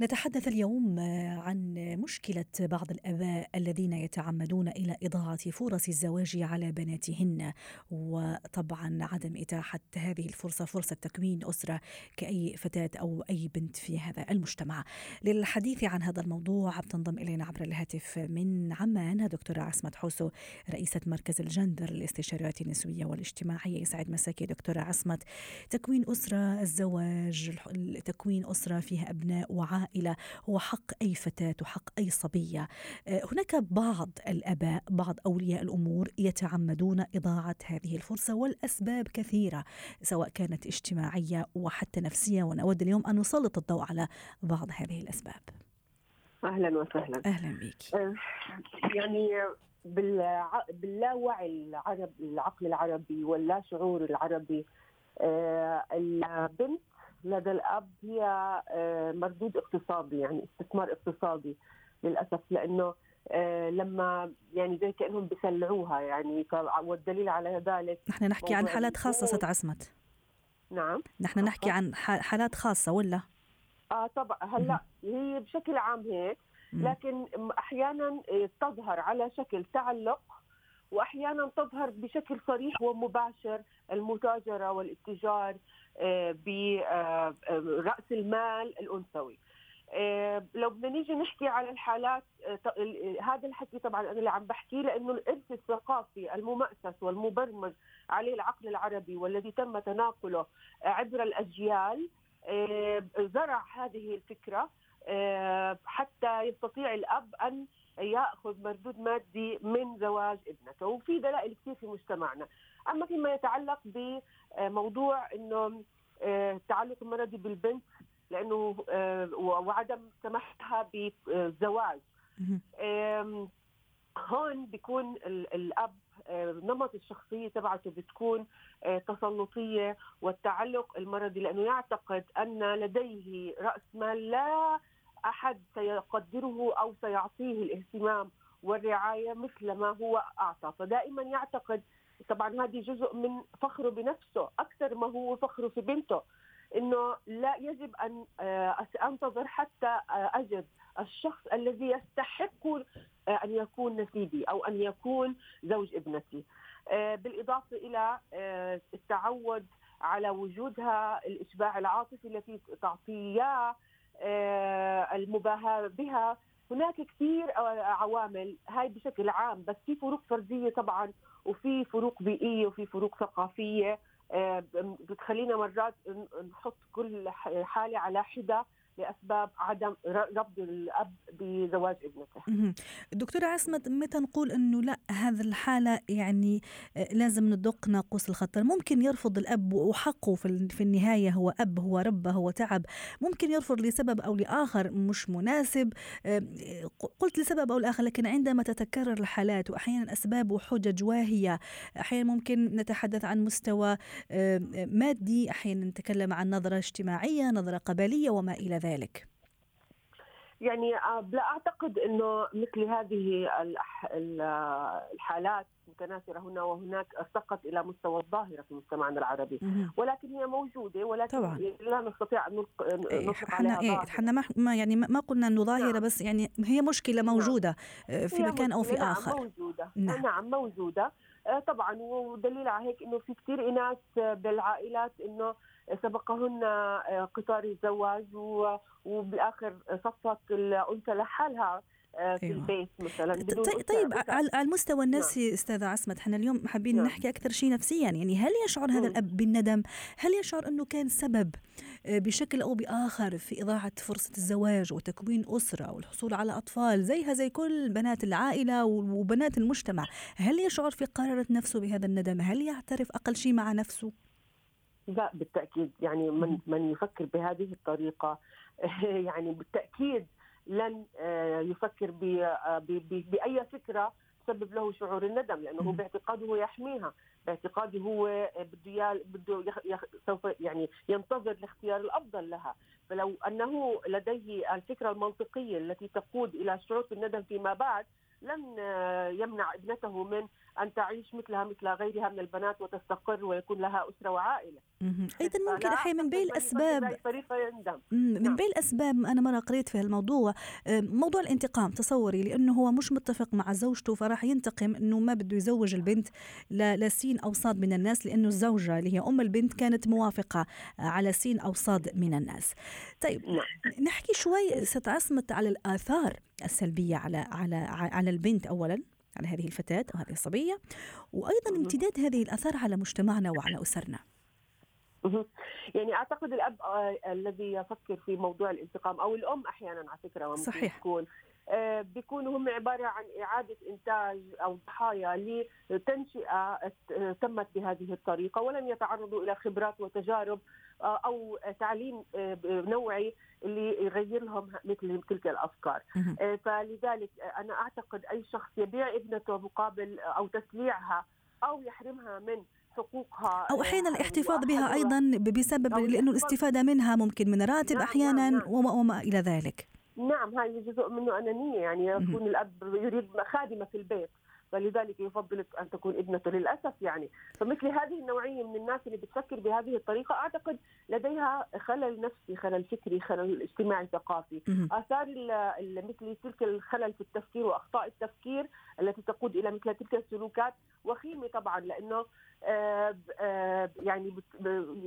نتحدث اليوم عن مشكلة بعض الآباء الذين يتعمدون إلى إضاعة فرص الزواج على بناتهن وطبعا عدم إتاحة هذه الفرصة فرصة تكوين أسرة كأي فتاة أو أي بنت في هذا المجتمع. للحديث عن هذا الموضوع بتنضم إلينا عبر الهاتف من عمان دكتورة عصمت حوسو رئيسة مركز الجندر للاستشارات النسوية والاجتماعية. يسعد مساكي دكتورة عصمت. تكوين أسرة الزواج تكوين أسرة فيها أبناء وعائلة. العائلة هو حق أي فتاة وحق أي صبية. هناك بعض الآباء بعض أولياء الأمور يتعمدون إضاعة هذه الفرصة والأسباب كثيرة سواء كانت اجتماعية وحتى نفسية. ونود اليوم أن نسلط الضوء على بعض هذه الأسباب. أهلا وسهلا. أهلا بك. يعني بالع... باللاوعي العرب العقل العربي واللا شعور العربي آه البنت لدى الأب هي آه مردود اقتصادي يعني استثمار اقتصادي للأسف. لأنه آه لما يعني زي كأنهم بسلعوها يعني والدليل على ذلك نحن نحكي عن حالات خاصة ست عصمت. نعم. نحن نحكي عن حالات خاصة ولا؟ آه طبعا. هلأ هي بشكل عام هيك لكن أحيانا تظهر على شكل تعلق وأحيانا تظهر بشكل صريح ومباشر المتاجرة والاتجار براس المال الأنثوي. لو بدنا نيجي نحكي على الحالات هذا الحكي طبعا أنا اللي عم بحكيه لأنه الإرث الثقافي الممأسس والمبرمج عليه العقل العربي والذي تم تناقله عبر الأجيال زرع هذه الفكرة حتى يستطيع الأب أن ياخذ مردود مادي من زواج ابنته وفي دلائل كثير في مجتمعنا. أما فيما يتعلق بموضوع إنه التعلق المرضي بالبنت لأنه وعدم سماحها بالزواج هون بيكون الأب نمط الشخصية تبعته بتكون تسلطية والتعلق المرضي لأنه يعتقد أن لديه رأس مال لا أحد سيقدره أو سيعطيه الاهتمام والرعاية مثل ما هو أعطى. فدائما يعتقد طبعا هذه جزء من فخره بنفسه أكثر ما هو فخره في بنته إنه لا يجب أن أنتظر حتى أجد الشخص الذي يستحق أن يكون نسيبي أو أن يكون زوج ابنتي. بالإضافة إلى التعود على وجودها الاشباع العاطفي التي تعطيه المباهاة بها. هناك كثير عوامل هاي بشكل عام بس في فروق فردية طبعا وفي فروق بيئية وفي فروق ثقافية. بتخلينا مرات نحط كل حاله على حدة. لأسباب عدم رفض الأب بزواج ابنته. دكتورة عصمت متى نقول إنه لا هذا الحالة يعني لازم ندق ناقوس الخطر، ممكن يرفض الأب وحقه في النهاية هو أب هو ربه هو تعب، ممكن يرفض لسبب أو لآخر مش مناسب، قلت لسبب أو لآخر لكن عندما تتكرر الحالات وأحيانا أسباب وحجج واهية، أحيانا ممكن نتحدث عن مستوى مادي، أحيانا نتكلم عن نظرة اجتماعية، نظرة قبلية وما إلى ذلك. ذلك؟ يعني لا أعتقد إنه مثل هذه الحالات متناثرة هنا وهناك ارتقت إلى مستوى الظاهرة في مجتمعنا العربي ولكن هي موجودة ولكن طبعا. لا نستطيع أن نطلق عليها إيه إحنا ما يعني ما قلنا إنه ظاهرة نعم. بس يعني هي مشكلة موجودة نعم. في مكان أو في نعم آخر موجودة نعم, نعم موجودة طبعا ودليل على هيك إنه في كثير إناث بالعائلات إنه سبقهن قطار الزواج وبالاخر صفت الأنثى لحالها في أيوة. البيت مثلا بدون طيب على المستوى النفسي أستاذة عصمت إحنا اليوم حابين نعم. نحكي أكثر شيء نفسيا يعني هل يشعر هذا الأب بالندم؟ هل يشعر إنه كان سبب بشكل أو بآخر في إضاعة فرصة الزواج وتكوين أسرة والحصول على أطفال زيها زي كل بنات العائلة وبنات المجتمع؟ هل يشعر في قرارة نفسه بهذا الندم؟ هل يعترف أقل شيء مع نفسه؟ لا بالتأكيد. يعني من من يفكر بهذه الطريقة يعني بالتأكيد لن آه، يفكر آه، بأي فكرة تسبب له شعور الندم لأنه هو باعتقاده يحميها. باعتقاده هو بده بده سوف يعني ينتظر الاختيار الأفضل لها. فلو أنه لديه الفكرة المنطقية التي تقود إلى شعور الندم فيما بعد لن يمنع ابنته من أن تعيش مثلها مثل غيرها من البنات وتستقر ويكون لها أسرة وعائلة. أيضا ممكن أحيانا من بين الاسباب. من نعم. بين الأسباب أنا مرة قريت في الموضوع موضوع الانتقام تصوري لأنه هو مش متفق مع زوجته فراح ينتقم إنه ما بده يزوج البنت لسين أو صاد من الناس لأنه الزوجة اللي هي أم البنت كانت موافقة على سين أو صاد من الناس. طيب نعم. نحكي شوي ست عصمت على الآثار السلبية على على على البنت اولا على هذه الفتاة أو هذه الصبية وأيضا امتداد هذه الآثار على مجتمعنا وعلى أسرنا. يعني أعتقد الأب آه، الذي يفكر في موضوع الانتقام أو الأم أحيانا على فكرة صحيح. تكون بيكونوا هم عبارة عن إعادة إنتاج أو ضحايا لتنشئة تمت بهذه الطريقة ولم يتعرضوا إلى خبرات وتجارب آه، أو تعليم نوعي اللي يغير لهم مثل تلك الأفكار. فلذلك أنا أعتقد أي شخص يبيع ابنته مقابل أو تسليعها أو يحرمها من حقوقها أو أحيانا الاحتفاظ بها أيضا بسبب لأنه الاستفادة منها ممكن من راتب نعم أحيانا نعم, نعم. وما, وما إلى ذلك. نعم هذه جزء منه أنانية يعني يكون الأب يريد خادمة في البيت. فلذلك يفضل أن تكون ابنته للأسف يعني. فمثل هذه النوعية من الناس اللي بتفكر بهذه الطريقة أعتقد لديها خلل نفسي خلل فكري خلل اجتماعي ثقافي. آثار مثل تلك الخلل في التفكير وأخطاء التفكير التي تقود إلى مثل تلك السلوكات وخيمة طبعا لأنه آه، آه، يعني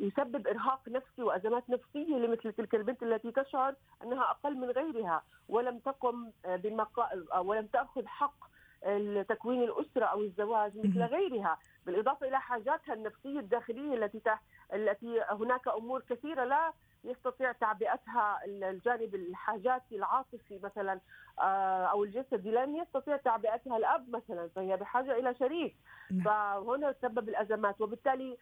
يسبب إرهاق نفسي وأزمات نفسية لمثل تلك البنت التي تشعر أنها أقل من غيرها ولم تقم بمقا ولم تأخذ حق تكوين الأسرة أو الزواج مثل غيرها بالإضافة إلى حاجاتها النفسية الداخلية التي التي هناك أمور كثيرة لا يستطيع تعبئتها الجانب الحاجاتي العاطفي مثلا آه، أو الجسدي لن يستطيع تعبئتها الأب مثلا فهي بحاجة إلى شريك نعم. فهنا تسبب الأزمات وبالتالي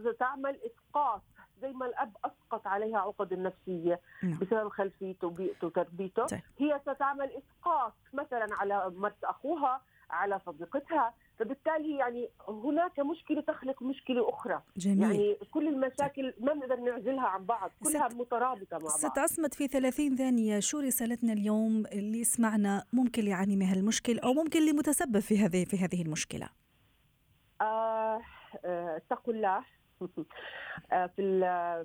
ستعمل إسقاط زي ما الأب أسقط عليها عقد النفسية نعم. بسبب خلفيته وبيئته وتربيته. هي ستعمل إسقاط مثلا على مرت أخوها على صديقتها فبالتالي يعني هناك مشكلة تخلق مشكلة أخرى. جميل. يعني كل المشاكل ما نقدر نعزلها عن بعض كلها ست مترابطة مع بعض. ست في 30 ثانية شو رسالتنا اليوم اللي يسمعنا ممكن يعاني من هالمشكل أو ممكن اللي متسبب في هذه في هذه المشكلة؟ آه آه اتقوا الله. في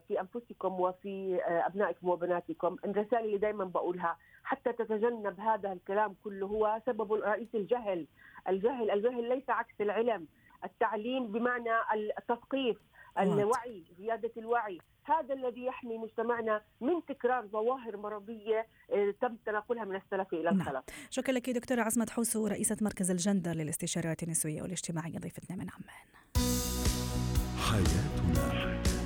في أنفسكم وفي آه، أبنائكم وبناتكم. الرساله اللي دائما بقولها حتى تتجنب هذا الكلام كله هو سبب رئيس الجهل. الجهل الجهل ليس عكس العلم. التعليم بمعنى التثقيف الوعي زيادة الوعي. هذا الذي يحمي مجتمعنا من تكرار ظواهر مرضية آه، تم تناقلها من السلف إلى نعم. الخلف. شكرا لك دكتورة عصمت حوسو رئيسة مركز الجندر للاستشارات النسوية والاجتماعية ضيفتنا من عمان. حياتنا.